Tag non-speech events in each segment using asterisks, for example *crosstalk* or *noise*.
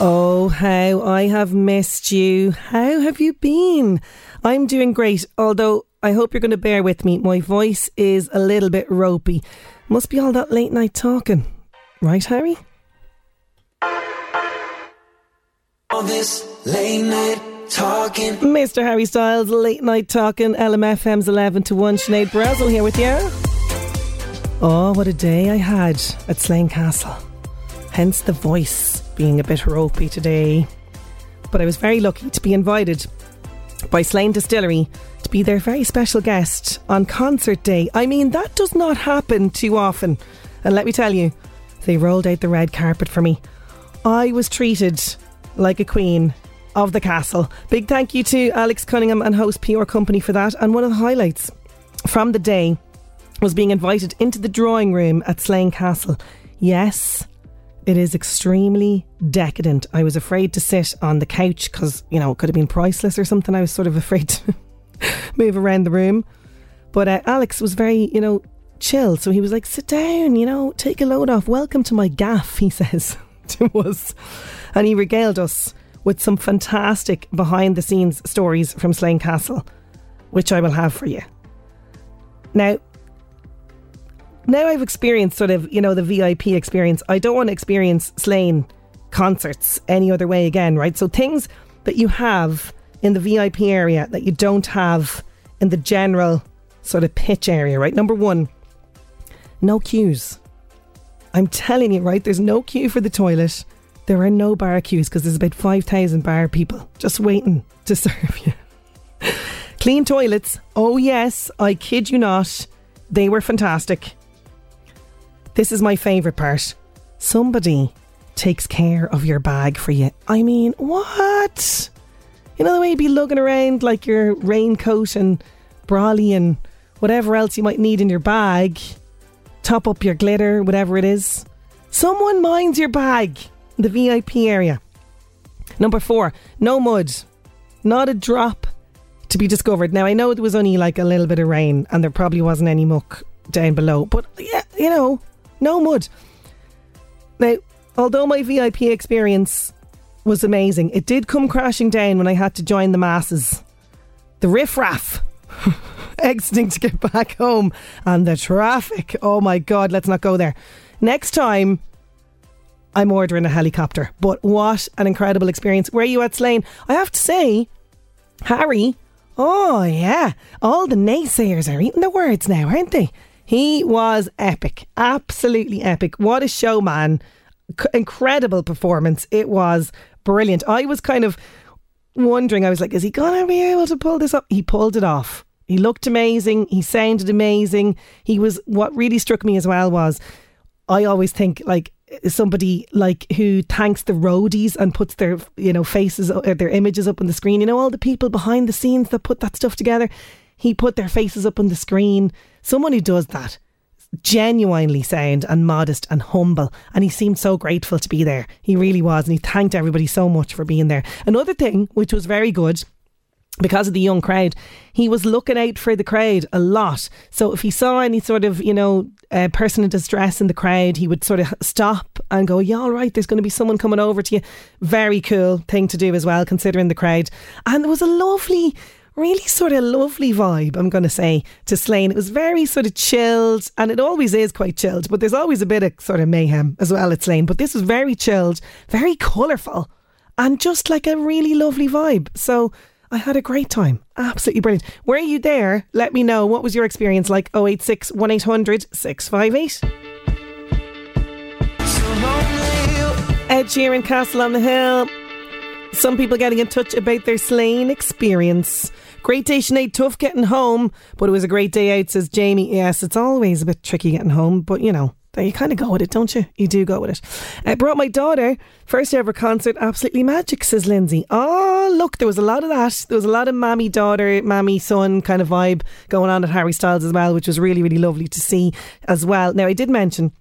Oh, how I have missed you. How have you been? I'm doing great, although I hope you're going to bear with me. My voice is a little bit ropey. Must be all that late night talking. Right, Harry? All this late night talking. Mr. Harry Styles, late night talking, LMFM's 11 to 1. Sinead Brazel here with you. Oh, what a day I had at Slane Castle. Hence the voice being a bit ropey today. But I was very lucky to be invited by Slane Distillery to be their very special guest on concert day. I mean, that does not happen too often. And let me tell you, they rolled out the red carpet for me. I was treated like a queen of the castle. Big thank you to Alex Cunningham and host PR Company for that. And one of the highlights from the day was being invited into the drawing room at Slane Castle. Yes, it is extremely decadent. I was afraid to sit on the couch because, you know, it could have been priceless or something. I was sort of afraid to *laughs* move around the room. But uh, Alex was very, you know, chill. So he was like, sit down, you know, take a load off. Welcome to my gaff, *laughs* he says *laughs* to us. And he regaled us with some fantastic behind the scenes stories from Slane Castle, which I will have for you. Now, now I've experienced sort of, you know, the VIP experience. I don't want to experience Slane concerts any other way again, right? So things that you have in the VIP area that you don't have in the general sort of pitch area, right? Number one, no queues. I'm telling you, right? There's no queue for the toilet. There are no bar queues because there's about 5,000 bar people just waiting to *laughs* serve you. Clean toilets. Oh, yes. I kid you not. They were fantastic. This is my favourite part. Somebody takes care of your bag for you. I mean, what? You know the way you'd be lugging around like your raincoat and brolly and whatever else you might need in your bag. Top up your glitter, whatever it is. Someone minds your bag in the VIP area. Number four, no mud. Not a drop to be discovered. Now, I know there was only like a little bit of rain and there probably wasn't any muck down below, but yeah, you know, no mud. Now, although my VIP experience was amazing, it did come crashing down when I had to join the masses. The riffraff *laughs* exiting to get back home and the traffic. Oh my God, let's not go there. Next time, I'm ordering a helicopter. But what an incredible experience. Were you at Slane? I have to say, Harry, oh yeah, all the naysayers are eating the words now, aren't they? He was epic, absolutely epic. What a showman. C- incredible performance. It was brilliant. I was kind of wondering, I was like, is he to be able to pull this up? He pulled it off. He looked amazing. He sounded amazing. He was, what really struck me as well was, I always think like somebody like who thanks the roadies and puts their you know faces or their images up on the screen you know all the people behind the scenes that put that stuff together he put their faces up on the screen someone who does that genuinely sound and modest and humble and he seemed so grateful to be there he really was and he thanked everybody so much for being there another thing which was very good because of the young crowd, he was looking out for the crowd a lot. So if he saw any sort of, you know, uh, person in distress in the crowd, he would sort of stop and go, Yeah, all right, there's going to be someone coming over to you. Very cool thing to do as well, considering the crowd. And there was a lovely, really sort of lovely vibe, I'm going to say, to Slane. It was very sort of chilled, and it always is quite chilled, but there's always a bit of sort of mayhem as well at Slane. But this was very chilled, very colourful, and just like a really lovely vibe. So, I had a great time. Absolutely brilliant. Were you there? Let me know. What was your experience like? 086 1800 658. Ed Sheeran, Castle on the Hill. Some people getting in touch about their Slane experience. Great day, Sinead. Tough getting home, but it was a great day out, says Jamie. Yes, it's always a bit tricky getting home, but you know, you kind of go with it, don't you? You do go with it. I brought my daughter, first ever concert, absolutely magic, says Lindsay. Oh, look, there was a lot of that. There was a lot of mammy, daughter, mammy, son kind of vibe going on at Harry Styles as well, which was really, really lovely to see as well. Now, I did mention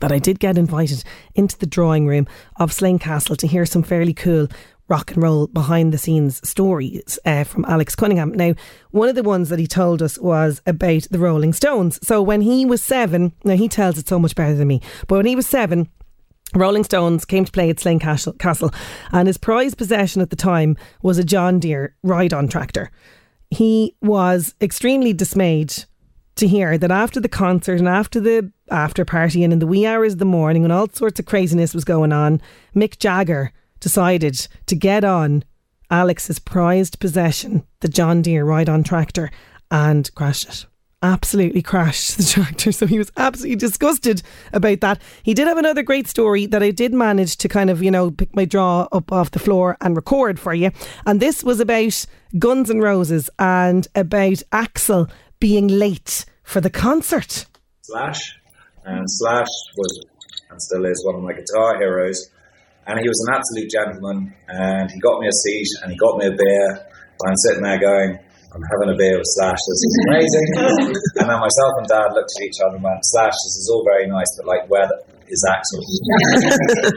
that I did get invited into the drawing room of Slane Castle to hear some fairly cool rock and roll behind the scenes stories uh, from Alex Cunningham. Now, one of the ones that he told us was about the Rolling Stones. So when he was seven, now he tells it so much better than me, but when he was seven, Rolling Stones came to play at Slane Castle, Castle, and his prized possession at the time was a John Deere ride on tractor. He was extremely dismayed to hear that after the concert and after the after party and in the wee hours of the morning when all sorts of craziness was going on, Mick Jagger decided to get on Alex's prized possession, the John Deere ride on tractor, and crashed it. Absolutely crashed the tractor. *laughs* So he was absolutely disgusted about that. He did have another great story that I did manage to kind of, you know, pick my jaw up off the floor and record for you. And this was about Guns N' Roses and about Axl being late for the concert. Slash, and Slash was and still is one of my guitar heroes. And he was an absolute gentleman, and he got me a seat and he got me a beer. And I'm sitting there going, I'm having a beer with Slash. This is amazing. and then myself and Dad looked at each other and went, Slash, this is all very nice, but like, where the, is Axl? *laughs*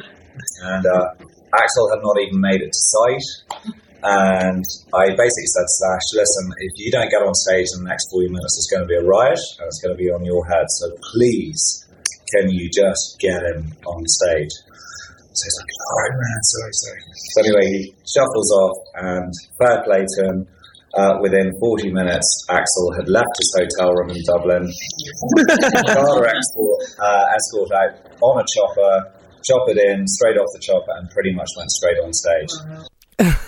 and uh, Axl had not even made it to sight. And I basically said, Slash, listen, if you don't get on stage in the next 40 minutes, it's going to be a riot and it's going to be on your head. So please, can you just get him on stage? So he's like, all right, man, sorry, sorry. So anyway, he shuffles off and fair play to him. Uh, within 40 minutes, Axl had left his hotel room in Dublin, *laughs* car escort, uh, escort out on a chopper, chop it in, straight off the chopper, and pretty much went straight on stage.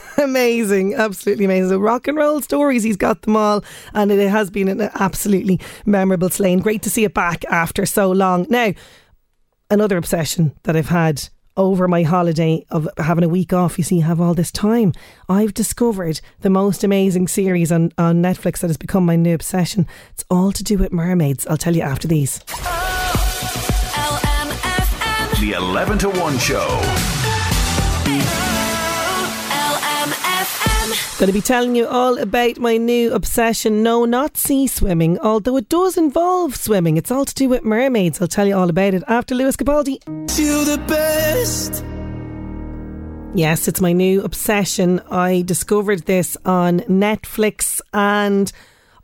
*laughs* amazing, absolutely amazing. So rock and roll stories, he's got them all, and it has been an absolutely memorable Slane. Great to see it back after so long. Now, another obsession that I've had over my holiday of having a week off, you see, have all this time. I've discovered the most amazing series on, on Netflix that has become my new obsession. It's all to do with mermaids. I'll tell you after these. Oh, LMFM. The 11 to 1 show. Going to be telling you all about my new obsession. No, not sea swimming, although it does involve swimming. It's all to do with mermaids. I'll tell you all about it after Lewis Capaldi. You the best. Yes, it's my new obsession. I discovered this on Netflix and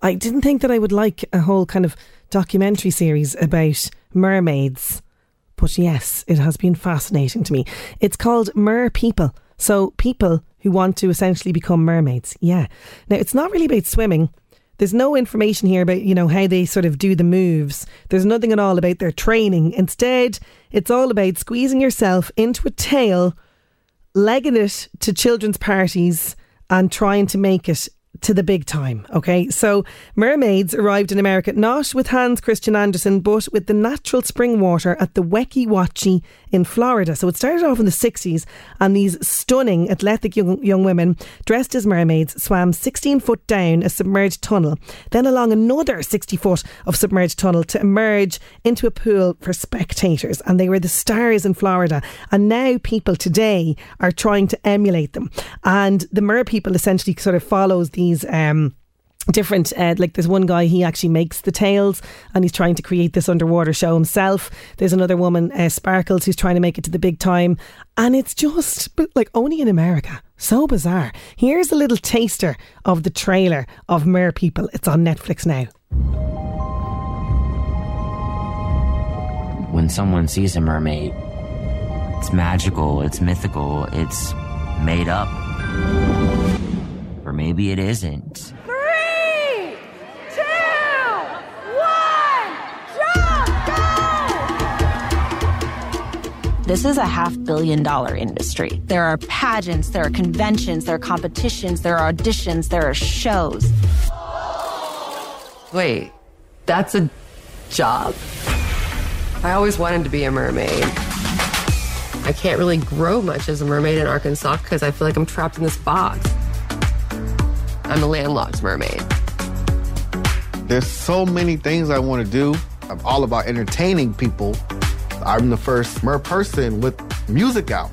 I didn't think that I would like a whole kind of documentary series about mermaids. But yes, it has been fascinating to me. It's called Mer People. So, people who want to essentially become mermaids. Yeah. Now, it's not really about swimming. There's no information here about, you know, how they sort of do the moves. There's nothing at all about their training. Instead, it's all about squeezing yourself into a tail, legging it to children's parties, and trying to make it to the big time. Okay, so mermaids arrived in America not with Hans Christian Andersen, but with the natural spring water at the Weeki in Florida. So it started off in the 60s, and these stunning, athletic young, young women dressed as mermaids swam 16 foot down a submerged tunnel, then along another 60 foot of submerged tunnel to emerge into a pool for spectators. And they were the stars in Florida. And now people today are trying to emulate them. And the mer people essentially sort of follows these. Um, different uh, like there's one guy he actually makes the tails and he's trying to create this underwater show himself. There's another woman uh, sparkles who's trying to make it to the big time. And it's just like only in america. So bizarre. Here's a little taster of the trailer of mer people. It's on netflix now. When someone sees a mermaid, it's magical, it's mythical, it's made up. Or maybe it isn't. Three, two, one, jump, go! This is a half billion dollar industry. There are pageants, there are conventions, there are competitions, there are auditions, there are shows. Wait, that's a job? I always wanted to be a mermaid. I can't really grow much as a mermaid in Arkansas because I feel like I'm trapped in this box. I'm a landlocked mermaid. There's so many things I want to do. I'm all about entertaining people. I'm the first mer person with music out.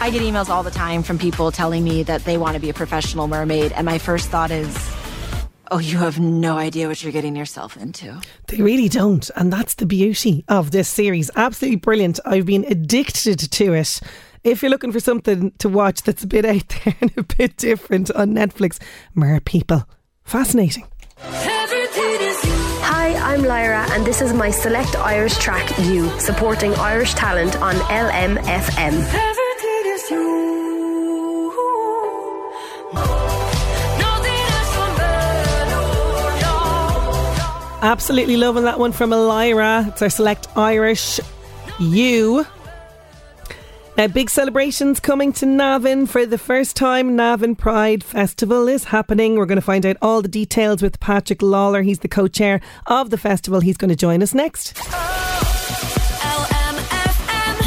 I get emails all the time from people telling me that they want to be a professional mermaid, and my first thought is, oh, you have no idea what you're getting yourself into. They really don't. And that's the beauty of this series. Absolutely brilliant. I've been addicted to it. If you're looking for something to watch that's a bit out there and a bit different on Netflix, Mer People. Fascinating. Hi, I'm Lyra, and this is my select Irish track, You, supporting Irish talent on LMFM. Absolutely loving that one from Lyra. It's our select Irish You. Now, big celebrations coming to Navan for the first time. Navan Pride Festival is happening. We're going to find out all the details with Patrick Lawlor. He's the co chair of the festival. He's going to join us next.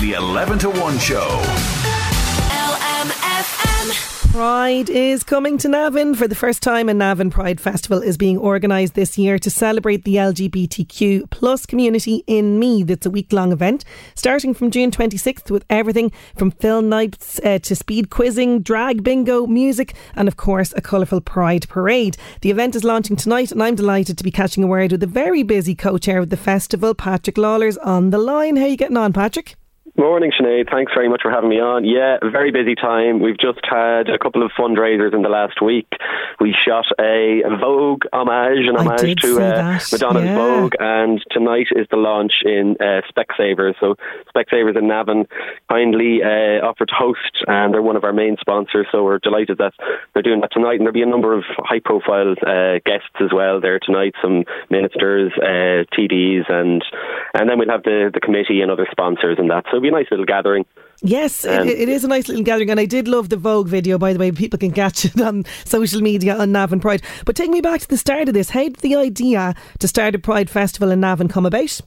The 11 to 1 show. Pride is coming to Navan for the first time. A Navan Pride Festival is being organised this year to celebrate the LGBTQ plus community in Meath. It's a week long event starting from June 26th with everything from film nights uh, to speed quizzing, drag bingo, music, and of course a colourful Pride parade. The event is launching tonight, and I'm delighted to be catching a word with the very busy co chair of the festival, Patrick Lawlor's on the line. How are you getting on, Patrick? Morning, Sinead. Thanks very much for having me on. Yeah, very busy time. We've just had a couple of fundraisers in the last week. We shot a Vogue homage, an homage to uh, Madonna's yeah. Vogue, and tonight is the launch in uh, Specsavers. So Specsavers in Navan kindly uh, offered to host, and they're one of our main sponsors. So we're delighted that they're doing that tonight. And there'll be a number of high-profile uh, guests as well there tonight. Some ministers, uh, TDs, and and then we'll have the the committee and other sponsors and that. So be a nice little gathering. Yes, Um, it, it is a nice little gathering, and I did love the Vogue video. By the way, people can catch it on social media on Navan Pride. But take me back to the start of this. How did the idea to start a Pride festival in Navan come about?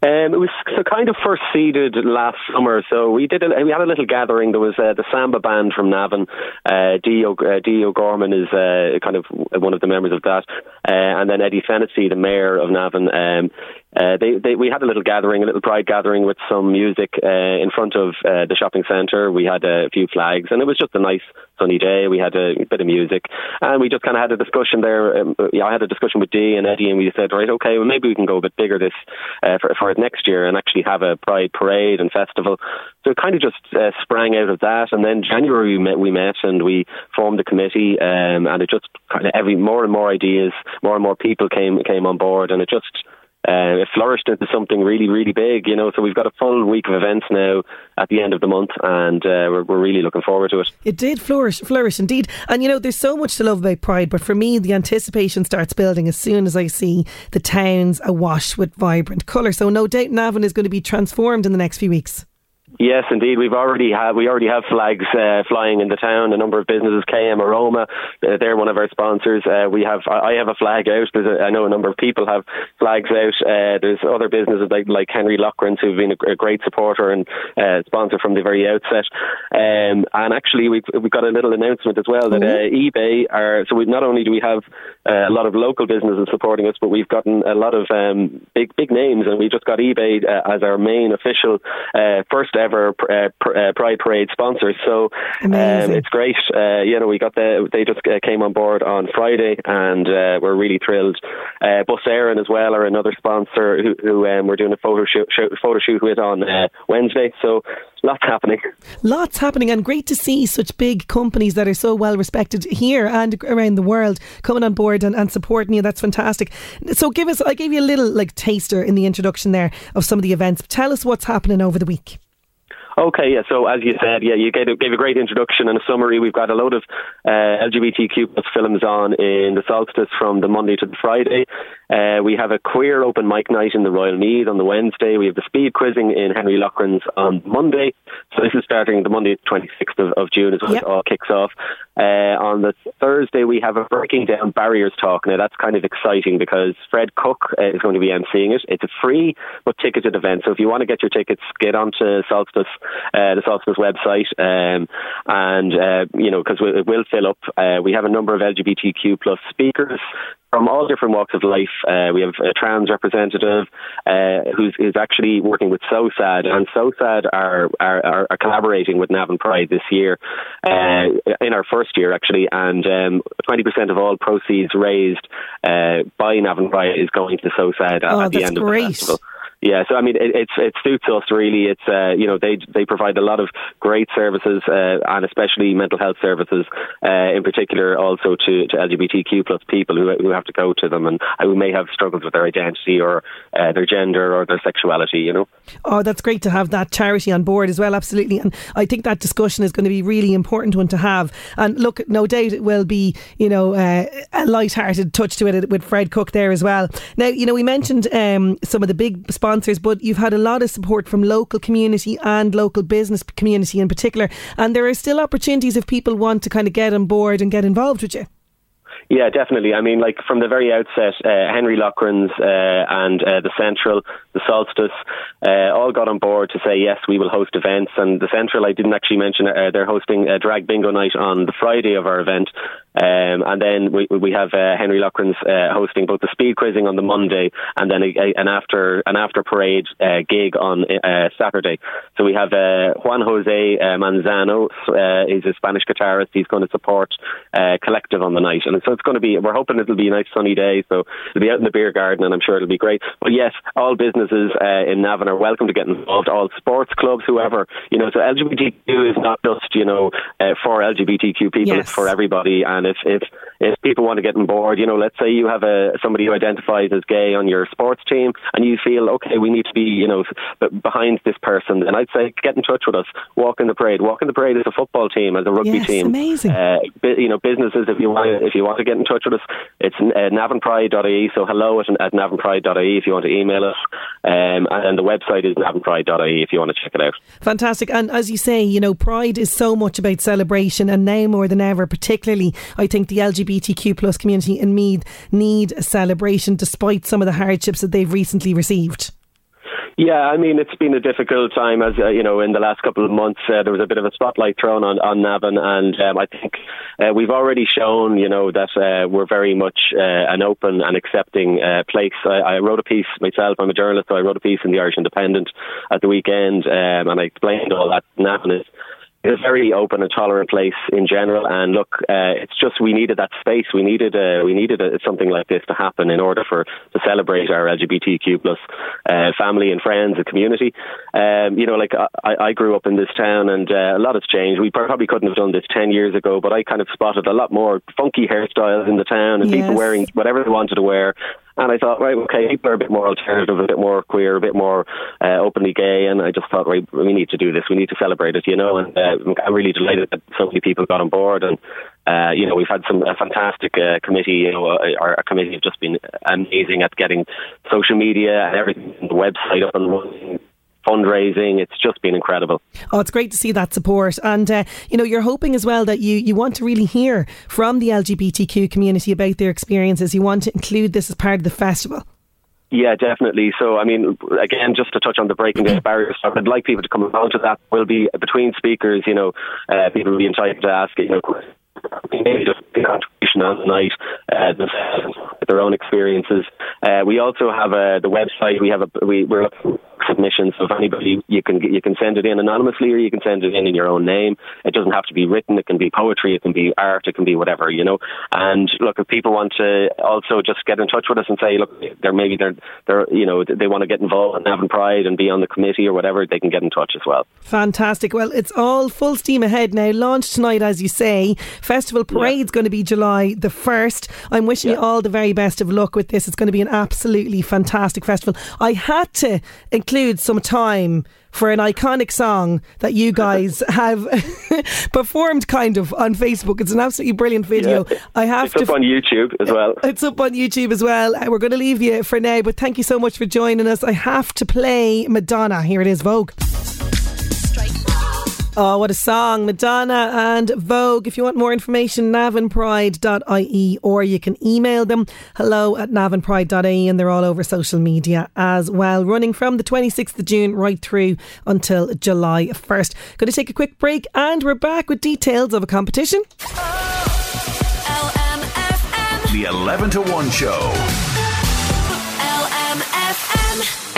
Um, it was so kind of first seeded last summer. So we did a, we had a little gathering. There was uh, the samba band from Navan. Uh, Dio uh, Dio Gorman is uh, kind of one of the members of that, uh, and then Eddie Fennessy, the mayor of Navan. Um, uh, they, they, we had a little gathering, a little pride gathering with some music uh, in front of uh, the shopping centre. We had a few flags, and it was just a nice sunny day. We had a bit of music, and we just kind of had a discussion there. Um, yeah, I had a discussion with Dee and Eddie, and we said, right, okay, well maybe we can go a bit bigger this uh, for, for next year and actually have a pride parade and festival. So it kind of just uh, sprang out of that, and then January we met, we met and we formed a committee, um, and it just kind of every more and more ideas, more and more people came came on board, and it just uh, it flourished into something really, really big, you know. So we've got a full week of events now at the end of the month, and uh, we're, we're really looking forward to it. It did flourish, flourish indeed. And you know, there's so much to love about Pride, but for me, the anticipation starts building as soon as I see the towns awash with vibrant colour. So no doubt Navan is going to be transformed in the next few weeks. Yes, indeed. We've already have we already have flags uh, flying in the town. A number of businesses, KM Aroma, uh, they're one of our sponsors. Uh, we have I have a flag out. There's a, I know a number of people have flags out. Uh, there's other businesses like like Henry Loughran's who've been a, a great supporter and uh, sponsor from the very outset. Um, and actually, we've we've got a little announcement as well that uh, eBay are. So we not only do we have uh, a lot of local businesses supporting us, but we've gotten a lot of um, big big names, and we just got eBay as our main official uh, first ever uh, pr- uh, Pride Parade sponsors. So um, it's great. Uh, you know, we got the they just uh, came on board on Friday, and uh, we're really thrilled. Uh, Bus Éireann as well are another sponsor who, who um, we're doing a photo shoot, photo shoot with on uh, Wednesday. So lots happening. Lots happening, and great to see such big companies that are so well respected here and around the world coming on board and, and supporting you. That's fantastic. So, give us, I gave you a little like taster in the introduction there of some of the events. Tell us what's happening over the week. Okay, yeah. So as you said, yeah, you gave a, gave a great introduction and a summary. We've got a load of uh, LGBTQ plus films on in the solstice from the Monday to the Friday. Uh, we have a queer open mic night in the Royal Mead on the Wednesday. We have the speed quizzing in Henry Loughran's on Monday. So this is starting the Monday, 26th of, of June, is when Yep. it all kicks off. Uh, on the Thursday, we have a breaking down barriers talk. Now that's kind of exciting because Fred Cooke uh, is going to be emceeing it. It's a free but ticketed event. So if you want to get your tickets, get onto Solstice, uh, the Solstice website, um, and uh, you know because it will fill up. Uh, we have a number of LGBTQ plus speakers from all different walks of life. Uh, we have a trans representative uh, who's, actually working with SOSAD, and SOSAD are, are, are, are collaborating with Navan Pride this year, uh, in our first year actually, and um, 20% of all proceeds raised uh, by Navan Pride is going to SOSAD at, Oh, at the end of the festival. Yeah, so I mean, it, it's it suits us really. It's uh, you know they they provide a lot of great services uh, and especially mental health services, uh, in particular also to, to LGBTQ plus people who who have to go to them and who may have struggles with their identity or uh, their gender or their sexuality. You know. Oh, that's great to have that charity on board as well, absolutely. And I think that discussion is going to be really important one to have. And look, no doubt it will be, you know, uh, a light-hearted touch to it with Fred Cooke there as well. Now, you know, we mentioned um, some of the big sponsors, but you've had a lot of support from local community and local business community in particular. And there are still opportunities if people want to kind of get on board and get involved with you. Yeah, definitely. I mean, like from the very outset, uh, Henry Loughran's uh, and uh, the Central, the Solstice, uh, all got on board to say yes, we will host events. And the Central, I didn't actually mention, uh, they're hosting a drag bingo night on the Friday of our event. Um, and then we we have uh, Henry Loughran's uh, hosting both the speed quizzing on the Monday and then a, a, an after an after parade uh, gig on uh, Saturday. So we have uh, Juan Jose uh, Manzano. Uh, he's a Spanish guitarist. He's going to support uh, Collective on the night, and so it's going to be. We're hoping it'll be a nice sunny day, so it'll be out in the beer garden, and I'm sure it'll be great. But yes, all businesses uh, in Navan are welcome to get involved. All sports clubs, whoever you know. So LGBTQ is not just you know uh, for LGBTQ people; Yes. it's for everybody. And if if if people want to get on board, you know, let's say you have a somebody who identifies as gay on your sports team, and you feel okay, we need to be you know behind this person, then I'd say get in touch with us. Walk in the parade. Walk in the parade as a football team, as a rugby Yes, team. amazing. Uh, you know, businesses if you want if you want to get in touch with us, it's uh, navanpride.ie. So hello at, at navanpride.ie if you want to email us, um, and the website is navanpride.ie if you want to check it out. Fantastic. And as you say, you know, Pride is so much about celebration, and now more than ever, particularly, I think the LGBTQ plus community in Meath need a celebration despite some of the hardships that they've recently received. Yeah, I mean it's been a difficult time as uh, you know in the last couple of months uh, there was a bit of a spotlight thrown on on Navan and um, I think uh, we've already shown you know that uh, we're very much uh, an open and accepting uh, place. I, I wrote a piece myself. I'm a journalist, so I wrote a piece in the Irish Independent at the weekend um, and I explained all that Navan is is a very open and tolerant place in general. And look, uh, it's just we needed that space. We needed uh, we needed uh something like this to happen in order for to celebrate our LGBTQ plus uh, family and friends and community. Um, you know, like I, I grew up in this town, and uh, a lot has changed. We probably couldn't have done this ten years ago, but I kind of spotted a lot more funky hairstyles in the town and people wearing whatever they wanted to wear. And I thought, right, okay, people are a bit more alternative, a bit more queer, a bit more uh, openly gay. And I just thought, right, we need to do this. We need to celebrate it, you know. And uh, I'm really delighted that so many people got on board. And uh, you know, we've had some a fantastic uh, committee. You know, uh, our, our committee have just been amazing at getting social media and everything, the website up and running, fundraising. It's just been incredible. Oh, it's great to see that support. And, uh, you know, you're hoping as well that you, you want to really hear from the LGBTQ community about their experiences. You want to include this as part of the festival. Yeah, definitely. So, I mean, again, just to touch on the breaking down barriers, I'd like people to come along to that. We'll be between speakers, you know, uh, people will be entitled to ask, you know, maybe just a contribution on the night, uh, themselves, their own experiences. Uh, we also have uh, the website. We have a we we're looking submissions. So if anybody you can you can send it in anonymously or you can send it in in your own name. It doesn't have to be written. It can be poetry. It can be art. It can be whatever you know. And look, if people want to also just get in touch with us and say, look, they're maybe they're they're you know they want to get involved in Navan Pride and be on the committee or whatever, they can get in touch as well. Fantastic. Well, it's all full steam ahead now. Launch tonight, as you say. Festival Parade's going to be July the 1st. I'm wishing you all the very best of luck with this. It's going to be an absolutely fantastic festival. I had to include some time for an iconic song that you guys *laughs* have *laughs* performed kind of on Facebook. It's an absolutely brilliant video. Yeah. I have it's to up on YouTube as well. *laughs* It's up on YouTube as well. Uh, We're going to leave you for now, but thank you so much for joining us. I have to play Madonna. Here it is, Vogue. Oh, what a song. Madonna and Vogue. If you want more information, navanpride.ie or you can email them hello at navanpride.ie and they're all over social media as well. Running from the 26th of June right through until July 1st. Going to take a quick break and we're back with details of a competition. The 11 to 1 show.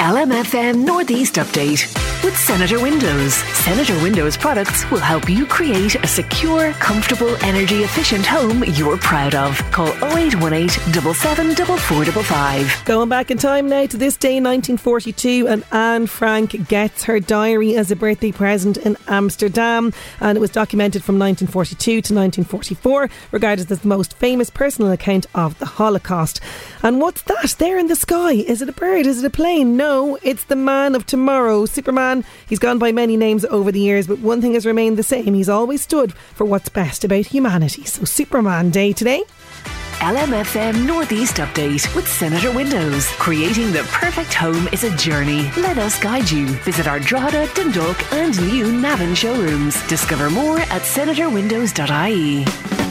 LMFM Northeast Update with Senator Windows. Senator Windows products will help you create a secure, comfortable, energy efficient home you're proud of. Call 0818 774455. Going back in time now to this day, 1942, and Anne Frank gets her diary as a birthday present in Amsterdam. And it was documented from 1942 to 1944, regarded as the most famous personal account of the Holocaust. And what's that there in the sky? Is it a bird? Is it a plane? No, it's the man of tomorrow, Superman. He's gone by many names over the years, but one thing has remained the same. He's always stood for what's best about humanity. So, Superman Day today. LMFM Northeast Update with Senator Windows. Creating the perfect home is a journey. Let us guide you. Visit our Drogheda, Dundalk, and new Navan showrooms. Discover more at senatorwindows.ie.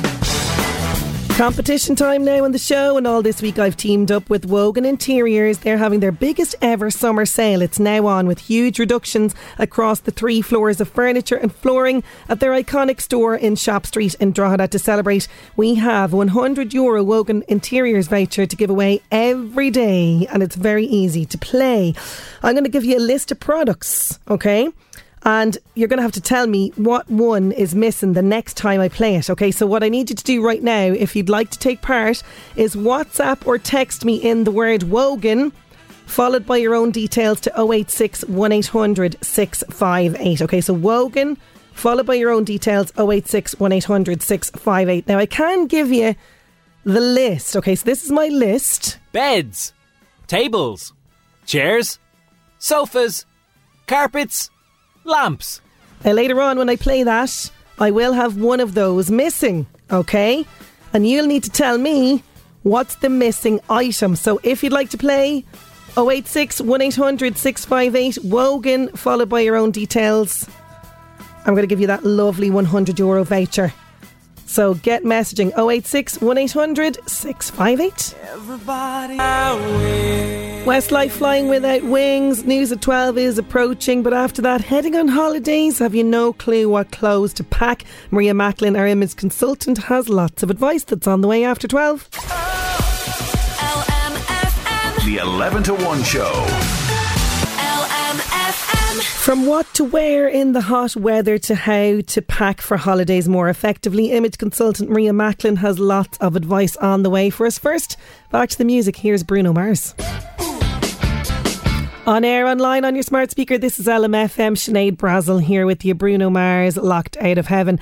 Competition time now on the show, and all this week I've teamed up with Wogan Interiors. They're having their biggest ever summer sale. It's now on with huge reductions across the three floors of furniture and flooring at their iconic store in Shop Street in Drogheda. To celebrate, we have 100 euro Wogan Interiors voucher to give away every day, and it's very easy to play. I'm going to give you a list of products, okay? And you're going to have to tell me what one is missing the next time I play it. Okay, so what I need you to do right now, if you'd like to take part, is WhatsApp or text me in the word Wogan. Followed by your own details to 086 1800 658. Okay, so Wogan, followed by your own details 086 1800 658. Now, I can give you the list. Okay, so this is my list. Beds, tables, chairs, sofas, carpets, lamps. Now, later on, when I play that, I will have one of those missing, okay? And you'll need to tell me what's the missing item. So if you'd like to play, 086 1800 658 Wogan, followed by your own details. I'm going to give you that lovely 100 euro voucher. So get messaging 086 1800 658. Westlife flying without wings. News at 12 is approaching, but after that, heading on holidays. Have you no clue what clothes to pack? Maria Macklin, our image consultant, has lots of advice that's on the way after 12. The 11 to 1 show. From what to wear in the hot weather to how to pack for holidays more effectively, image consultant Maria Macklin has lots of advice on the way for us. First, back to the music. Here's Bruno Mars. On air, online, on your smart speaker, this is LMFM. Sinead Brazel here with you. Bruno Mars, Locked Out of Heaven.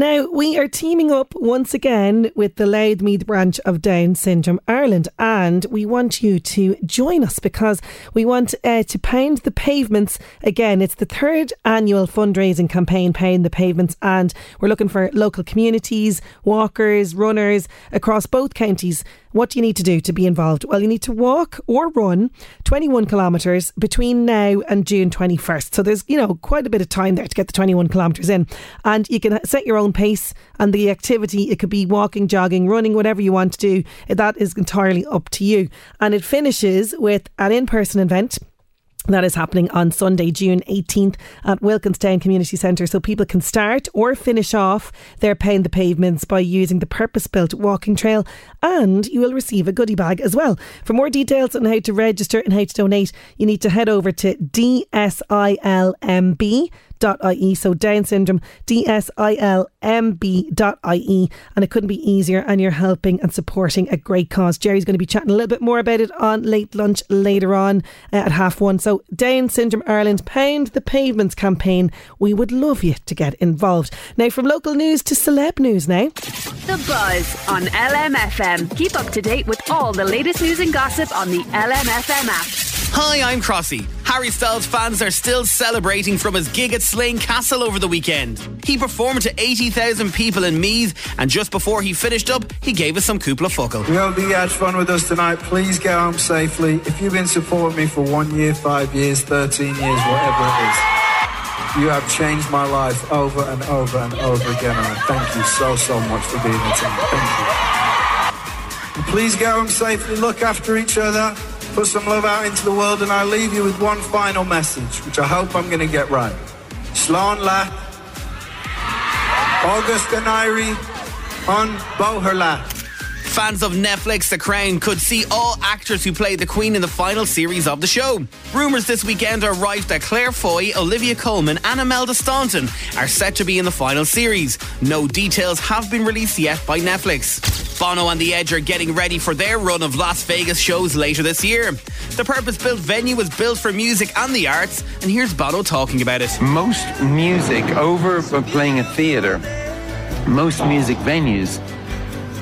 Now, we are teaming up once again with the Louth Meath branch of Down Syndrome Ireland, and we want you to join us because we want uh, to pound the pavements again. It's the third annual fundraising campaign, Pound the Pavements, and we're looking for local communities, walkers, runners across both counties. What do you need to do to be involved? Well, you need to walk or run 21 kilometres between now and June 21st. So there's, you know, quite a bit of time there to get the 21 kilometres in. And you can set your own pace and the activity. It could be walking, jogging, running, whatever you want to do. That is entirely up to you. And it finishes with an in person event. That is happening on Sunday, June 18th at Wilkinstown Community Centre. So people can start or finish off their Pound the Pavements by using the purpose built walking trail and you will receive a goodie bag as well. For more details on how to register and how to donate, you need to head over to DSILMB ie. So Down syndrome, DSILMB.ie. And it couldn't be easier. And you're helping and supporting a great cause. Jerry's going to be chatting a little bit more about it on late lunch later on uh, at half one. So Down Syndrome Ireland, Pound the Pavements campaign. We would love you to get involved. Now, from local news to celeb news now. The Buzz on LMFM. Keep up to date with all the latest news and gossip on the LMFM app. Hi, I'm Crossy. Harry Styles fans are still celebrating from his gig at Slane Castle over the weekend. He performed to 80,000 people in Meath, and just before he finished up, he gave us some cúpla focal. We hope you had fun with us tonight. Please get home safely. If you've been supporting me for one year, five years, 13 years, whatever it is, you have changed my life over and over and over again. And I thank you so, so much for being tonight. Thank you. And please get home safely. Look after each other. Put some love out into the world. And I leave you with one final message, which I hope I'm going to get right. Slán lá, August and Irie, on Boherla. Fans of Netflix The Crown could see all actors who played the Queen in the final series of the show. Rumours this weekend are rife that Claire Foy, Olivia Colman, and Imelda Staunton are set to be in the final series. No details have been released yet by Netflix. Bono and The Edge are getting ready for their run of Las Vegas shows later this year. The purpose built venue was built for music and the arts, and here's Bono talking about it. Most music, over playing a theatre, most music venues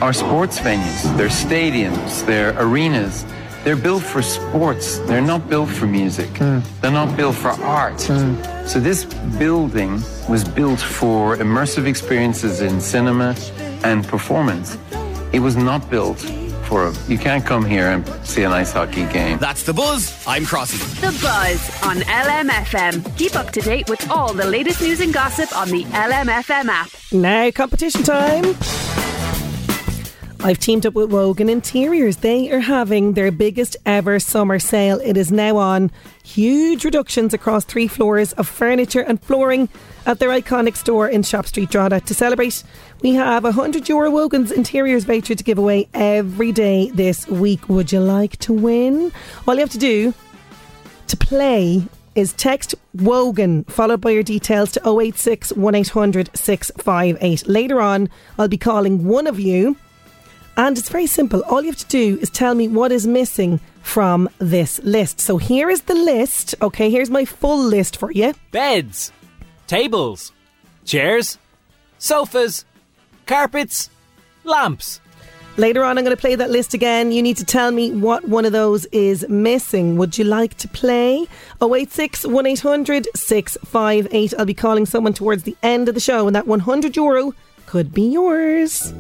are sports venues. They're stadiums, they're arenas. They're built for sports. They're not built for music. Hmm. They're not built for art. Hmm. So this building was built for immersive experiences in cinema and performance. It was not built for you can't come here and see an ice hockey game. That's the buzz. I'm Crossy. The Buzz on LMFM. Keep up to date with all the latest news and gossip on the LMFM app. Now, competition time. I've teamed up with Wogan Interiors. They are having their biggest ever summer sale. It is now on. Huge reductions across three floors of furniture and flooring at their iconic store in Shop Street, Drogheda. To celebrate, we have a 100 euro Wogan's Interiors voucher to give away every day this week. Would you like to win? All you have to do to play is text Wogan followed by your details to 086 1800 658. Later on, I'll be calling one of you. And it's very simple. All you have to do is tell me what is missing from this list. So here is the list. Okay, here's my full list for you Beds, tables, chairs, sofas, carpets, lamps. Later on, I'm going to play that list again. You need to tell me what one of those is missing. Would you like to play? 086 1800 658. I'll be calling someone towards the end of the show, and that 100 euro could be yours.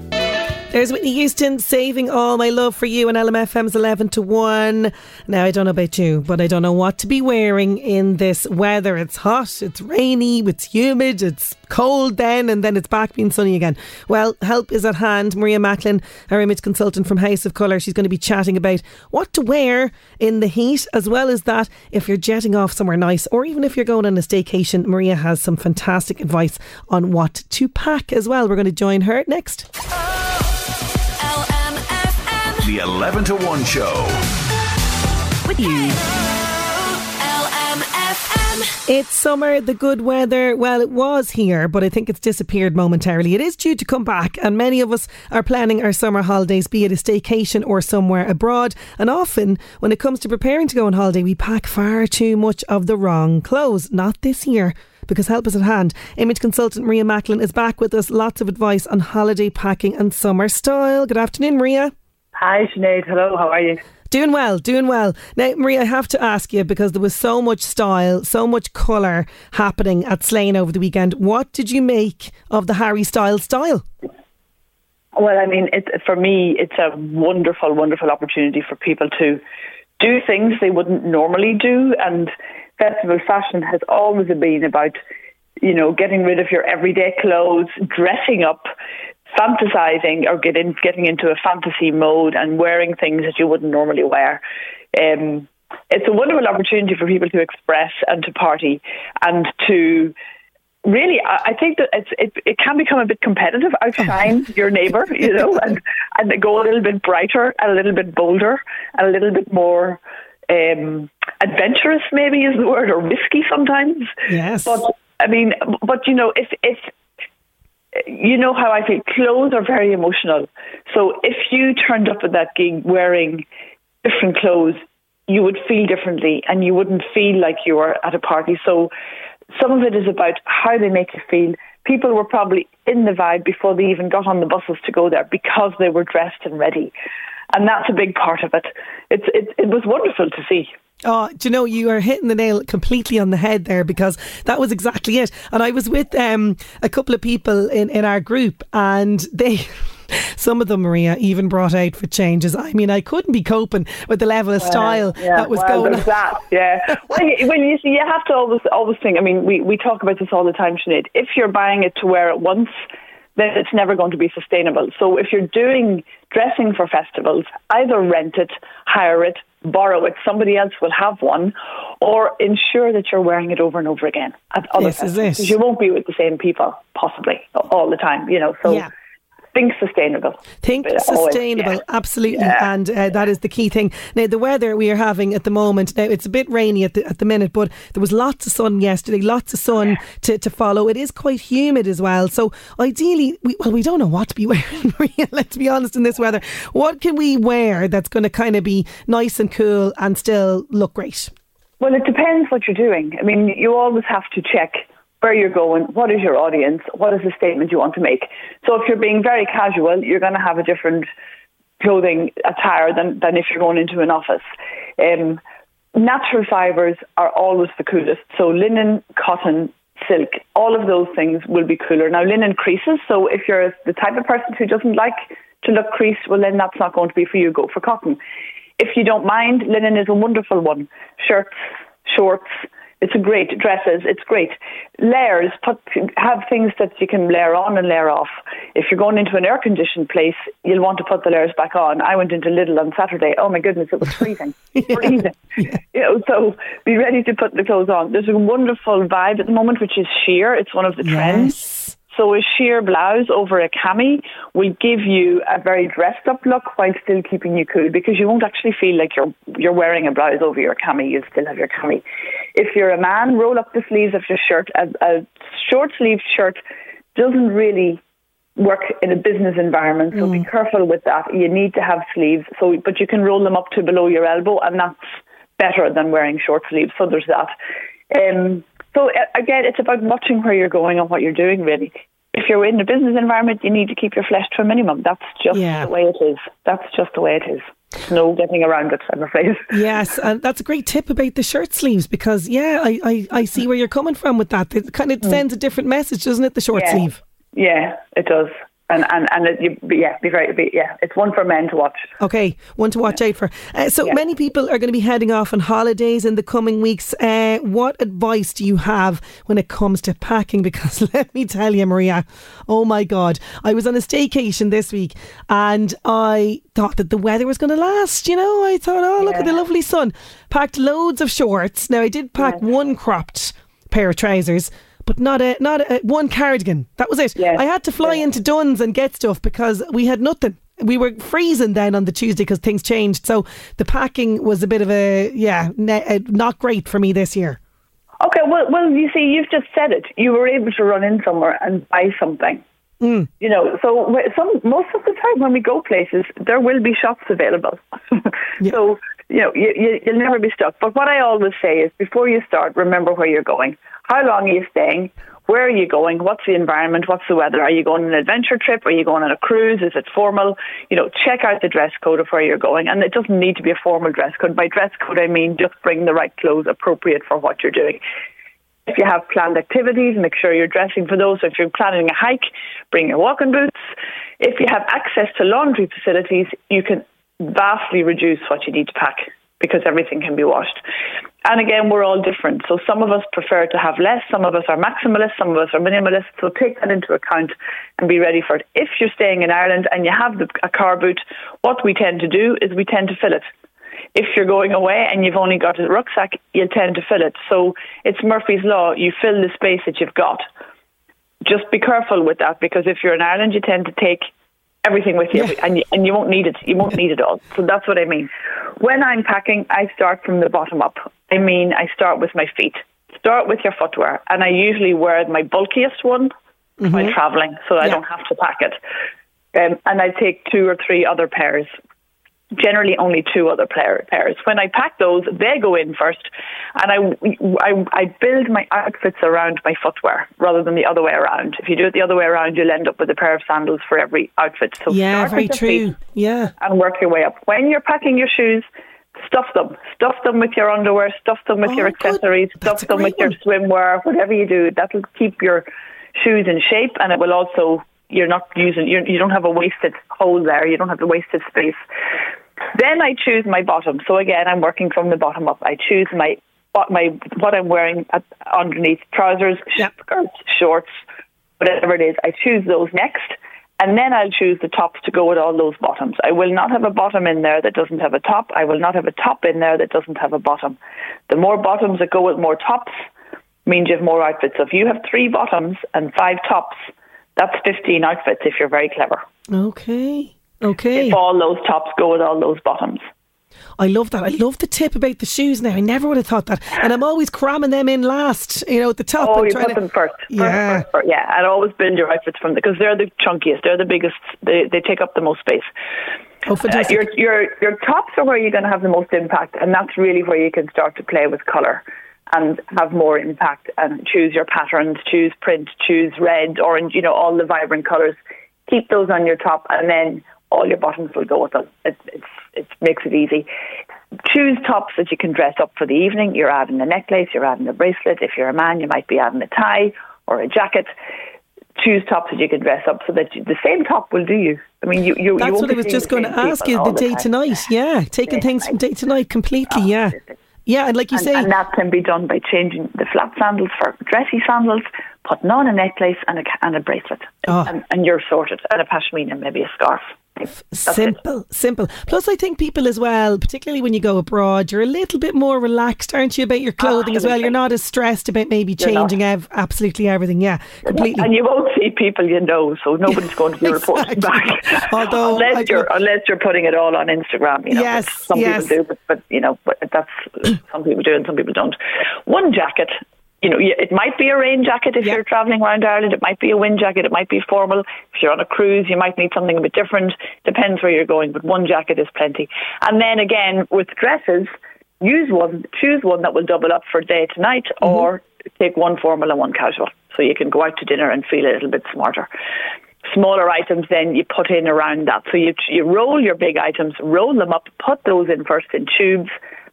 There's Whitney Houston saving all my love for you, and LMFM's 11 to 1. Now, I don't know about you, but I don't know what to be wearing in this weather. It's hot, it's rainy, it's humid, it's cold then, and then it's back being sunny again. Well, help is at hand. Maria Macklin, our image consultant from House of Colour, she's going to be chatting about what to wear in the heat, as well as that if you're jetting off somewhere nice, or even if you're going on a staycation. Maria has some fantastic advice on what to pack as well. We're going to join her next. The 11 to 1 show. With you. It's summer, the good weather. Well, it was here, but I think it's disappeared momentarily. It is due to come back, and many of us are planning our summer holidays, be it a staycation or somewhere abroad. And often, when it comes to preparing to go on holiday, we pack far too much of the wrong clothes. Not this year. Because help is at hand. Image consultant Maria Macklin is back with us. Lots of advice on holiday packing and summer style. Good afternoon, Maria. Hi, Sinead. Hello, how are you? Doing well, doing well. Now, Marie, I have to ask you because there was so much style, so much colour happening at Slane over the weekend. What did you make of the Harry Styles style? Well, I mean, it, for me, it's a wonderful, wonderful opportunity for people to do things they wouldn't normally do. And festival fashion has always been about, you know, getting rid of your everyday clothes, dressing up, fantasizing or getting getting into a fantasy mode and wearing things that you wouldn't normally wear. Um, it's a wonderful opportunity for people to express and to party and to really I think that it's, it it can become a bit competitive, outshine *laughs* your neighbour, you know, and and go a little bit brighter and a little bit bolder and a little bit more um, adventurous, maybe is the word, or risky sometimes. Yes. But I mean, but you know, if if you know how I feel. Clothes are very emotional. So if you turned up at that gig wearing different clothes, you would feel differently and you wouldn't feel like you were at a party. So some of it is about how they make you feel. People were probably in the vibe before they even got on the buses to go there because they were dressed and ready. And that's a big part of it. It's, it, it was wonderful to see. Oh, do you know you are hitting the nail completely on the head there because that was exactly it. And I was with um, a couple of people in, in our group, and they. *laughs* Some of them, Maria, even brought out for changes. I mean, I couldn't be coping with the level of style yeah, that was well, going on. That, yeah. *laughs* well, you, well, you see, you have to always always think. I mean, we we talk about this all the time, Sinead. If you're buying it to wear it once, then it's never going to be sustainable. So if you're doing dressing for festivals, either rent it, hire it, borrow it. Somebody else will have one, or ensure that you're wearing it over and over again at other This is festivals. it. 'Cause You won't be with the same people, possibly all the time. You know, so. Yeah. Think sustainable. Think But always, sustainable, yeah. absolutely, Yeah. and uh, that is the key thing. Now, the weather we are having at the moment, now it's a bit rainy at the, at the minute, but there was lots of sun yesterday, lots of sun to, to follow. It is quite humid as well, so ideally, we, well, we don't know what to be *laughs* wearing. Let's be honest in this weather. What can we wear that's going to kind of be nice and cool and still look great? Well, it depends what you're doing. I mean, you always have to check where you're going, what is your audience, what is the statement you want to make. So if you're being very casual, you're going to have a different clothing attire than, than if you're going into an office. Um, natural fibres are always the coolest. So linen, cotton, silk, all of those things will be cooler. Now, linen creases, so if you're the type of person who doesn't like to look creased, well, then that's not going to be for you. Go for cotton. If you don't mind, linen is a wonderful one. Shirts, shorts, it's a great dresses. It's great layers. Put have things that you can layer on and layer off. If you're going into an air conditioned place, you'll want to put the layers back on. I went into Lidl on Saturday. Oh my goodness, it was freezing, *laughs* freezing. You know, so be ready to put the clothes on. There's a wonderful vibe at the moment, which is sheer. It's one of the trends. So a sheer blouse over a cami will give you a very dressed up look while still keeping you cool because you won't actually feel like you're you're wearing a blouse over your cami. You'll still have your cami. If you're a man, roll up the sleeves of your shirt. A, a short sleeved shirt doesn't really work in a business environment, so be careful with that. You need to have sleeves. So, but you can roll them up to below your elbow, and that's better than wearing short sleeves. So there's that. Um, so uh, again, it's about watching where you're going and what you're doing. Really, if you're in a business environment, you need to keep your flesh to a minimum. That's just Yeah. the way it is. That's just the way it is. No getting around it. I'm afraid. *laughs* Yes, and that's a great tip about the shirt sleeves because, yeah, I, I, I see where you're coming from with that. It kind of sends a different message, doesn't it, the short Mm. Yeah. sleeve? Yeah, it does. And and and it, you, yeah, be very be, yeah. It's one for men to watch. Okay, one to watch out for. Uh, so many people are going to be heading off on holidays in the coming weeks. Uh, what advice do you have when it comes to packing? *laughs* Because let me tell you, Maria, oh my God, I was on a staycation this week and I thought that the weather was going to last. You know, I thought, oh, look at the lovely sun. Packed loads of shorts. Now, I did pack one cropped pair of trousers. But not a not a, one cardigan. That was it. I had to fly into Dunnes and get stuff because we had nothing. We were freezing then on the Tuesday because things changed. So the packing was a bit of a yeah, ne- not great for me this year. Okay, well, well, you see, you've just said it. You were able to run in somewhere and buy something. Mm. You know, so some most of the time when we go places, there will be shops available. *laughs* So you know, you, you, you'll never be stuck. But what I always say is, before you start, remember where you're going. How long are you staying? Where are you going? What's the environment? What's the weather? Are you going on an adventure trip? Are you going on a cruise? Is it formal? You know, check out the dress code of where you're going. And it doesn't need to be a formal dress code. By dress code, I mean just bring the right clothes appropriate for what you're doing. If you have planned activities, make sure you're dressing for those. If you're planning a hike, bring your walking boots. If you have access to laundry facilities, you can vastly reduce what you need to pack because everything can be washed. And again, we're all different. So some of us prefer to have less, some of us are maximalists, some of us are minimalists. So take that into account and be ready for it. If you're staying in Ireland and you have the, a car boot, what we tend to do is we tend to fill it. If you're going away and you've only got a rucksack, you'll tend to fill it. So it's Murphy's Law. You fill the space that you've got. Just be careful with that because if you're in Ireland, you tend to take everything with you and, you, and you won't need it. You won't need it all. So that's what I mean. When I'm packing, I start from the bottom up. I mean, I start with my feet. Start with your footwear. And I usually wear my bulkiest one while traveling so I don't have to pack it. Um, and I take two or three other pairs generally only two other player, pairs. When I pack those, they go in first, and I, I, I build my outfits around my footwear rather than the other way around. If you do it the other way around, you'll end up with a pair of sandals for every outfit. So yeah, very true. Yeah. and work your way up. When you're packing your shoes, stuff them. Stuff them with your underwear, stuff them with Oh, your accessories, stuff them with your swimwear, whatever you do. That'll keep your shoes in shape and it will also, you're not using, you're, you don't have a wasted hole there, you don't have a wasted space. Then I choose my bottom. So again, I'm working from the bottom up. I choose my what my what I'm wearing at, underneath trousers, skirts, shorts, whatever it is. I choose those next, and then I'll choose the tops to go with all those bottoms. I will not have a bottom in there that doesn't have a top. I will not have a top in there that doesn't have a bottom. The more bottoms that go with more tops means you have more outfits. So if you have three bottoms and five tops, that's 15 outfits if you're very clever. Okay. Okay. If all those tops go with all those bottoms. I love that. I love the tip about the shoes now. I never would have thought that. And I'm always cramming them in last, you know, at the top. Oh, you put to- them first. First, Yeah. first, first. yeah. And always build your outfits from because they're the chunkiest. They're the biggest. They they take up the most space. Oh, fantastic. Uh, your your your tops are where you're going to have the most impact, and that's really where you can start to play with color and have more impact and choose your patterns, choose print, choose red, orange. You know, all the vibrant colors. Keep those on your top, and then all your bottoms will go with them. It it's, it makes it easy. Choose tops that you can dress up for the evening. You're adding a necklace, you're adding a bracelet. If you're a man, you might be adding a tie or a jacket. Choose tops that you can dress up so that you, the same top will do you. I mean, you you. That's you won't what I was just going to ask you. all The day to night, yeah, taking things from day to night completely, yeah, yeah, and like you and, say, and that can be done by changing the flat sandals for dressy sandals, putting on a necklace and a and a bracelet, Oh. and, and you're sorted. And a pashmina, maybe a scarf. That's it. simple, simple. Plus, I think people as well, particularly when you go abroad, you're a little bit more relaxed, aren't you, about your ah, clothing as well? You're not as stressed about maybe You're changing ev- absolutely everything. Yeah, *laughs* completely. And you won't see people you know, so nobody's going to be *laughs* reporting back. *laughs* Although unless you're unless you're putting it all on Instagram, you know. Yes, some yes. people do, but, but you know, but that's some people do and some people don't. One jacket. You know, it might be a rain jacket if you're traveling around Ireland. It might be a wind jacket. It might be formal. If you're on a cruise, you might need something a bit different. Depends where you're going, but one jacket is plenty. And then again, with dresses, use one, choose one that will double up for day to night, mm-hmm. or take one formal and one casual, so you can go out to dinner and feel a little bit smarter. Smaller items, then you put in around that. So you you roll your big items, roll them up, put those in first in tubes.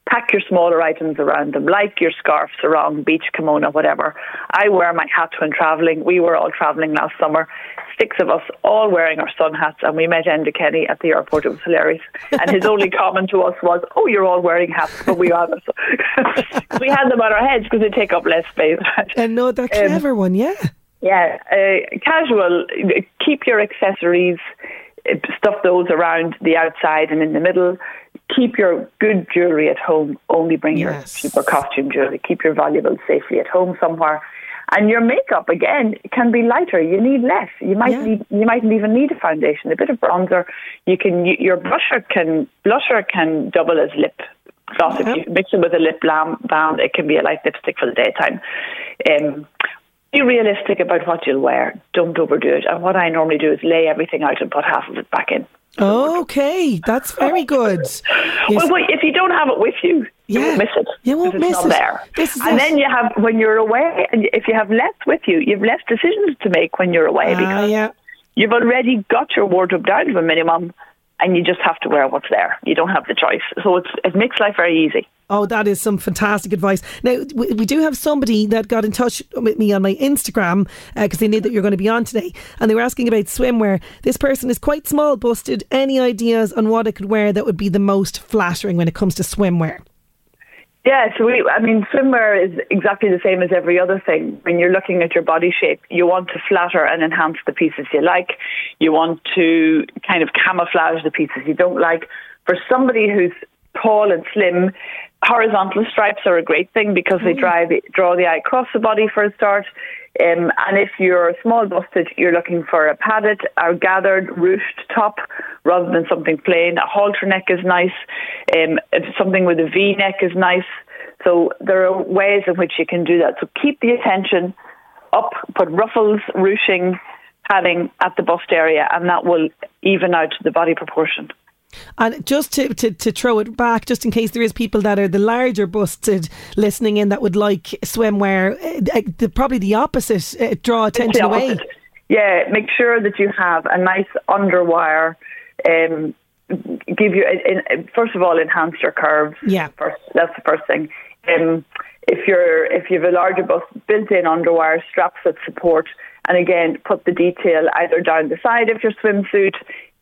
Pack your smaller items around them, like your scarf, sarong, beach kimono, whatever. I wear my hat when travelling. We were all travelling last summer, six of us, all wearing our sun hats, and we met Enda Kenny at the airport. It was hilarious. And his only comment to us was, "Oh, you're all wearing hats, but we are." *laughs* we had them on our heads because they take up less space. *laughs* and no, that clever one, yeah. Yeah, uh, casual. Keep your accessories, uh, stuff those around the outside and in the middle. Keep your good jewellery at home. Only bring your cheaper costume jewellery. Keep your valuables safely at home somewhere. And your makeup again can be lighter. You need less. You might need. You mightn't even need a foundation. A bit of bronzer. You can. Your blusher can. Blusher can double as lip gloss. If you mix it with a lip balm, it can be a light lipstick for the daytime. Um, be realistic about what you'll wear. Don't overdo it. And what I normally do is lay everything out and put half of it back in. Okay, that's very good. *laughs* Well, wait, if you don't have it with you, you won't miss it. You won't miss it. there. And it. then you have when you're away, and if you have less with you, you've less decisions to make when you're away Ah, because you've already got your wardrobe down to a minimum, and you just have to wear what's there. You don't have the choice. So it makes life very easy. Oh, that is some fantastic advice. Now, we, we do have somebody that got in touch with me on my Instagram uh, because they knew that you're going to be on today and they were asking about swimwear. This person is quite small busted. Any ideas on what I could wear that would be the most flattering when it comes to swimwear? Yeah, so we, I mean, swimwear is exactly the same as every other thing. When you're looking at your body shape, you want to flatter and enhance the pieces you like. You want to kind of camouflage the pieces you don't like. For somebody who's tall and slim, horizontal stripes are a great thing because they mm. drive, draw the eye across the body for a start. Um, and if you're a small busted, you're looking for a padded or gathered ruched top rather than something plain. A halter neck is nice. Um, something with a V neck is nice. So there are ways in which you can do that. So keep the attention up, put ruffles, ruching, padding at the bust area, and that will even out the body proportion. And just to, to, to throw it back, just in case there is people that are the larger busted listening in that would like swimwear, uh, the, probably the opposite, uh, draw attention away. Yeah, make sure that you have a nice underwire um, give you, in, in, first of all, enhance your curves. Yeah. First, that's the first thing. Um, if you're if you have a larger bust, built-in underwire straps that support, and again, put the detail either down the side of your swimsuit,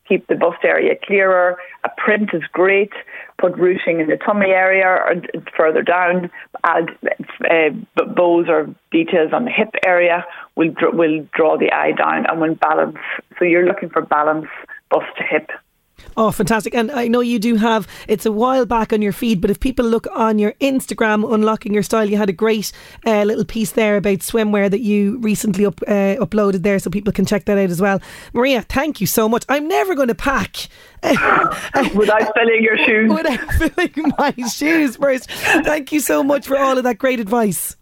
keep the bust area clearer. A print is great. Put ruching in the tummy area or further down. Add uh, bows or details on the hip area. Will will draw the eye down and will balance. So you're looking for balance, bust to hip. Oh, fantastic. And I know you do have, it's a while back on your feed, but if people look on your Instagram, Unlocking Your Style, you had a great uh, little piece there about swimwear that you recently up, uh, uploaded there, so people can check that out as well. Maria, thank you so much. I'm never going to pack. *laughs* without filling your *laughs* shoes. Without filling my shoes first. Thank you so much for all of that great advice.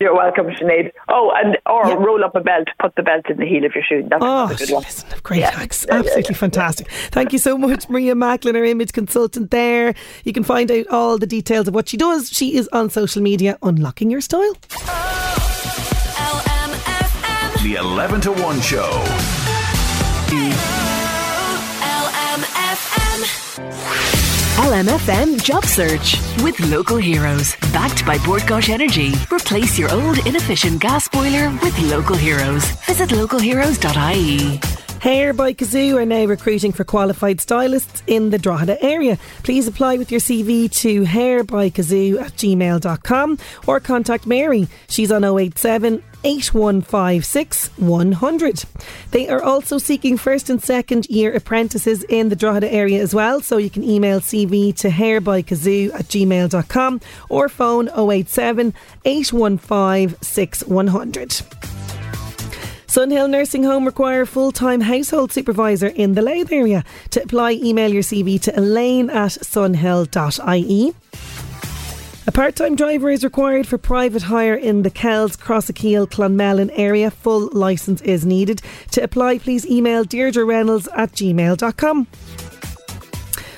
You're welcome, Sinead. Oh, and or yeah. roll up a belt, put the belt in the heel of your shoe. That's oh, a good one. Listen, great yeah. hacks. Absolutely yeah, *laughs* fantastic. Thank you so much, Maria Macklin, our image consultant there. You can find out all the details of what she does. She is on social media, unlocking your style. Oh, the 11 to 1 show. LMFM Job Search with local heroes. Backed by Bord Gáis Energy. Replace your old inefficient gas boiler with local heroes. Visit localheroes.ie. Hair by Kazoo are now recruiting for qualified stylists in the Drogheda area. Please apply with your CV to hairbykazoo at gmail.com or contact Mary. She's on 087 8156 100. They are also seeking first and second year apprentices in the Drogheda area as well, so you can email CV to hairbykazoo at gmail.com or phone 087 815 6100. Sunhill Nursing Home require full time household supervisor in the Louth area. To apply, email your CV to elaine at sunhill.ie. A part time driver is required for private hire in the Kells, Crossakeel, Clonmellon area. Full licence is needed. To apply, please email Deirdre Reynolds at gmail.com.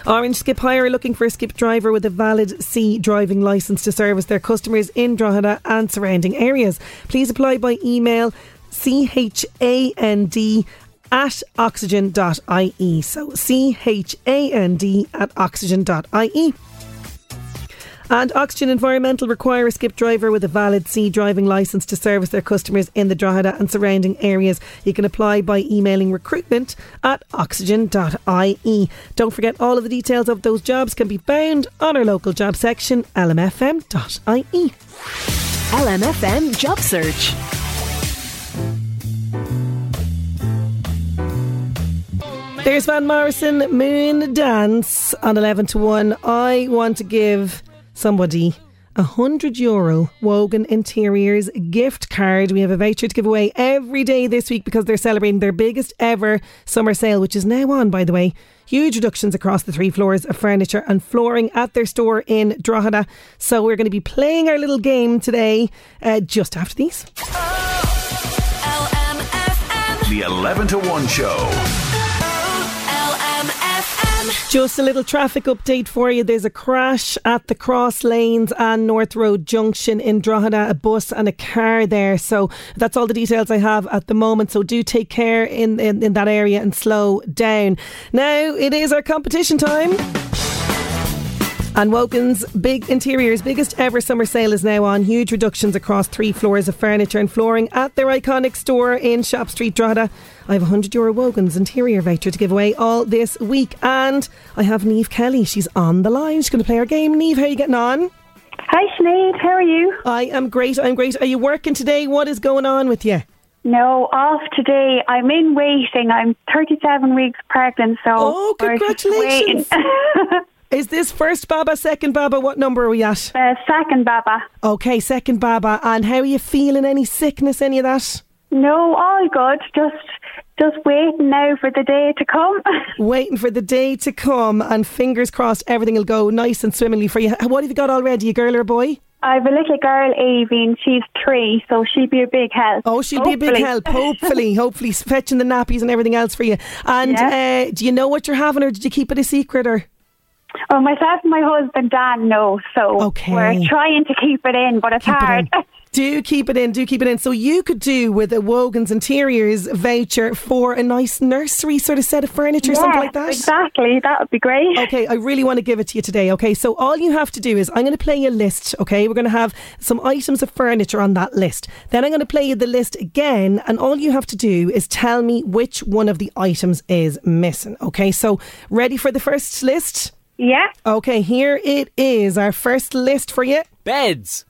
Orange Skip Hire are looking for a skip driver with a valid C driving licence to service their customers in Drogheda and surrounding areas. Please apply by email chand at oxygen.ie. So chand at oxygen.ie. And Oxygen Environmental require a skip driver with a valid C driving licence to service their customers in the Drogheda and surrounding areas. You can apply by emailing recruitment at oxygen.ie. Don't forget all of the details of those jobs can be found on our local job section, lmfm.ie. LMFM Job Search. There's Van Morrison, Moondance on 11 to 1. I want to give somebody a hundred euro Wogan Interiors gift card. We have a voucher to give away every day this week because they're celebrating their biggest ever summer sale, which is now on, by the way. Huge reductions across the three floors of furniture and flooring at their store in Drogheda. So we're going to be playing our little game today uh, just after these. The 11 to 1 show. Just a little traffic update for you. There's a crash at the Cross Lanes and North Road Junction in Drogheda, a bus and a car there. So that's all the details I have at the moment. So do take care in, in, in that area and slow down. Now it is our competition time. And Wogan's Big Interiors biggest ever summer sale is now on. Huge reductions across three floors of furniture and flooring at their iconic store in Shop Street, Drogheda. I have a 100 euro Wogan's interior voucher to give away all this week. And I have Niamh Kelly. She's on the line. She's going to play our game. Niamh, how are you getting on? Hi, Sinead. How are you? I am great. I'm great. Are you working today? What is going on with you? No, off today. I'm in waiting. I'm 37 weeks pregnant, so. Oh, congratulations! *laughs* Is this first Baba, second Baba? What number are we at? Uh, second Baba. Okay, second Baba. And how are you feeling? Any sickness, any of that? No, all good. Just just waiting now for the day to come. *laughs* waiting for the day to come, and fingers crossed everything will go nice and swimmingly for you. What have you got already, a girl or a boy? I have a little girl, Avie, and she's three, so she'd be a big help. Oh, she'd hopefully. be a big help, *laughs* hopefully. hopefully, fetching the nappies and everything else for you. And yeah. uh, do you know what you're having, or did you keep it a secret, or? Oh, well, myself and my husband Dan know, so okay. we're trying to keep it in, but it's keep hard. It *laughs* Do keep it in, do keep it in. So you could do with a Wogan's Interiors voucher for a nice nursery sort of set of furniture, something like that. Exactly, that would be great. Okay, I really want to give it to you today. Okay, so all you have to do is I'm going to play you a list. Okay, we're going to have some items of furniture on that list. Then I'm going to play you the list again, and all you have to do is tell me which one of the items is missing. Okay, so ready for the first list? Yeah. Okay, here it is. Our first list for you. Beds,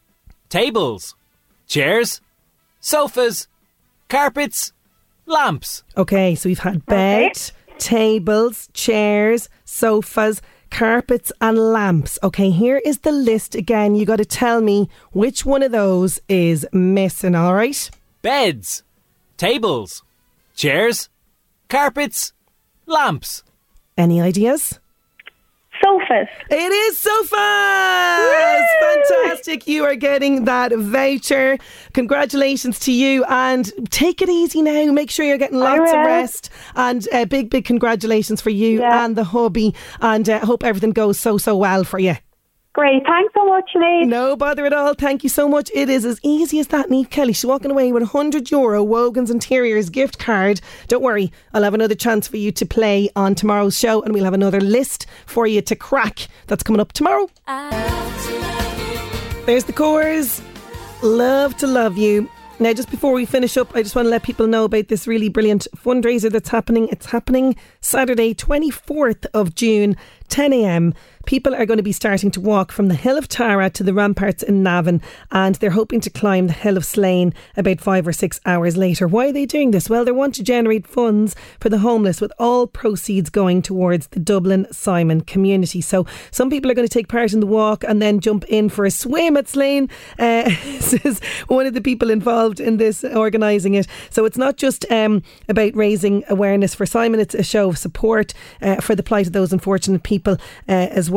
tables, chairs, sofas, carpets, lamps. Okay, so we've had bed, tables, chairs, sofas, carpets, and lamps. Okay, here is the list again. You got to tell me which one of those is missing, all right? Beds, tables, chairs, carpets, lamps. Any ideas? Sofas. It is sofas! Fantastic. You are getting that voucher. Congratulations to you and take it easy now. Make sure you're getting lots of rest. And uh, big, big congratulations for you and the hubby. And uh, hope everything goes so, so well for you. Great. Thanks so much, Sinead. No bother at all. Thank you so much. It is as easy as that. Niamh Kelly, she's walking away with a 100 euro Wogan's Interiors gift card. Don't worry, I'll have another chance for you to play on tomorrow's show and we'll have another list for you to crack that's coming up tomorrow. There's the chorus. Love to love you. Now, just before we finish up, I just want to let people know about this really brilliant fundraiser that's happening. It's happening Saturday, 24th of June, 10 a.m. People are going to be starting to walk from the Hill of Tara to the ramparts in Navan, and they're hoping to climb the Hill of Slane about five or six hours later. Why are they doing this? Well, they want to generate funds for the homeless, with all proceeds going towards the Dublin Simon community. So, some people are going to take part in the walk and then jump in for a swim at Slane. *laughs* Uh, this is one of the people involved in this organising it. So, it's not just um, about raising awareness for Simon, it's a show of support uh, for the plight of those unfortunate people uh, as well.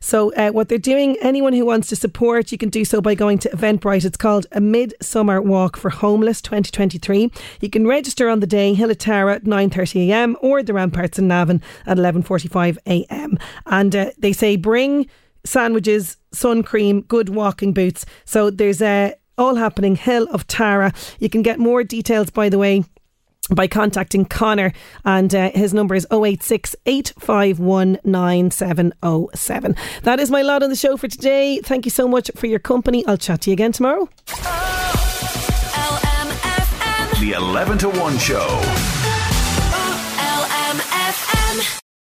So, uh, what they're doing, anyone who wants to support, you can do so by going to Eventbrite. It's called a Midsummer Walk for Homeless 2023. You can register on the day, Hill of Tara at 9.30am or the Ramparts in Navan at 11.45am. And uh, they say bring sandwiches, sun cream, good walking boots. So there's uh, all happening, Hill of Tara. You can get more details, by the way, by contacting Connor and uh, his number is 086 851 9707. That is my lot on the show for today. Thank you so much for your company. I'll chat to you again tomorrow. The 11 to 1 show.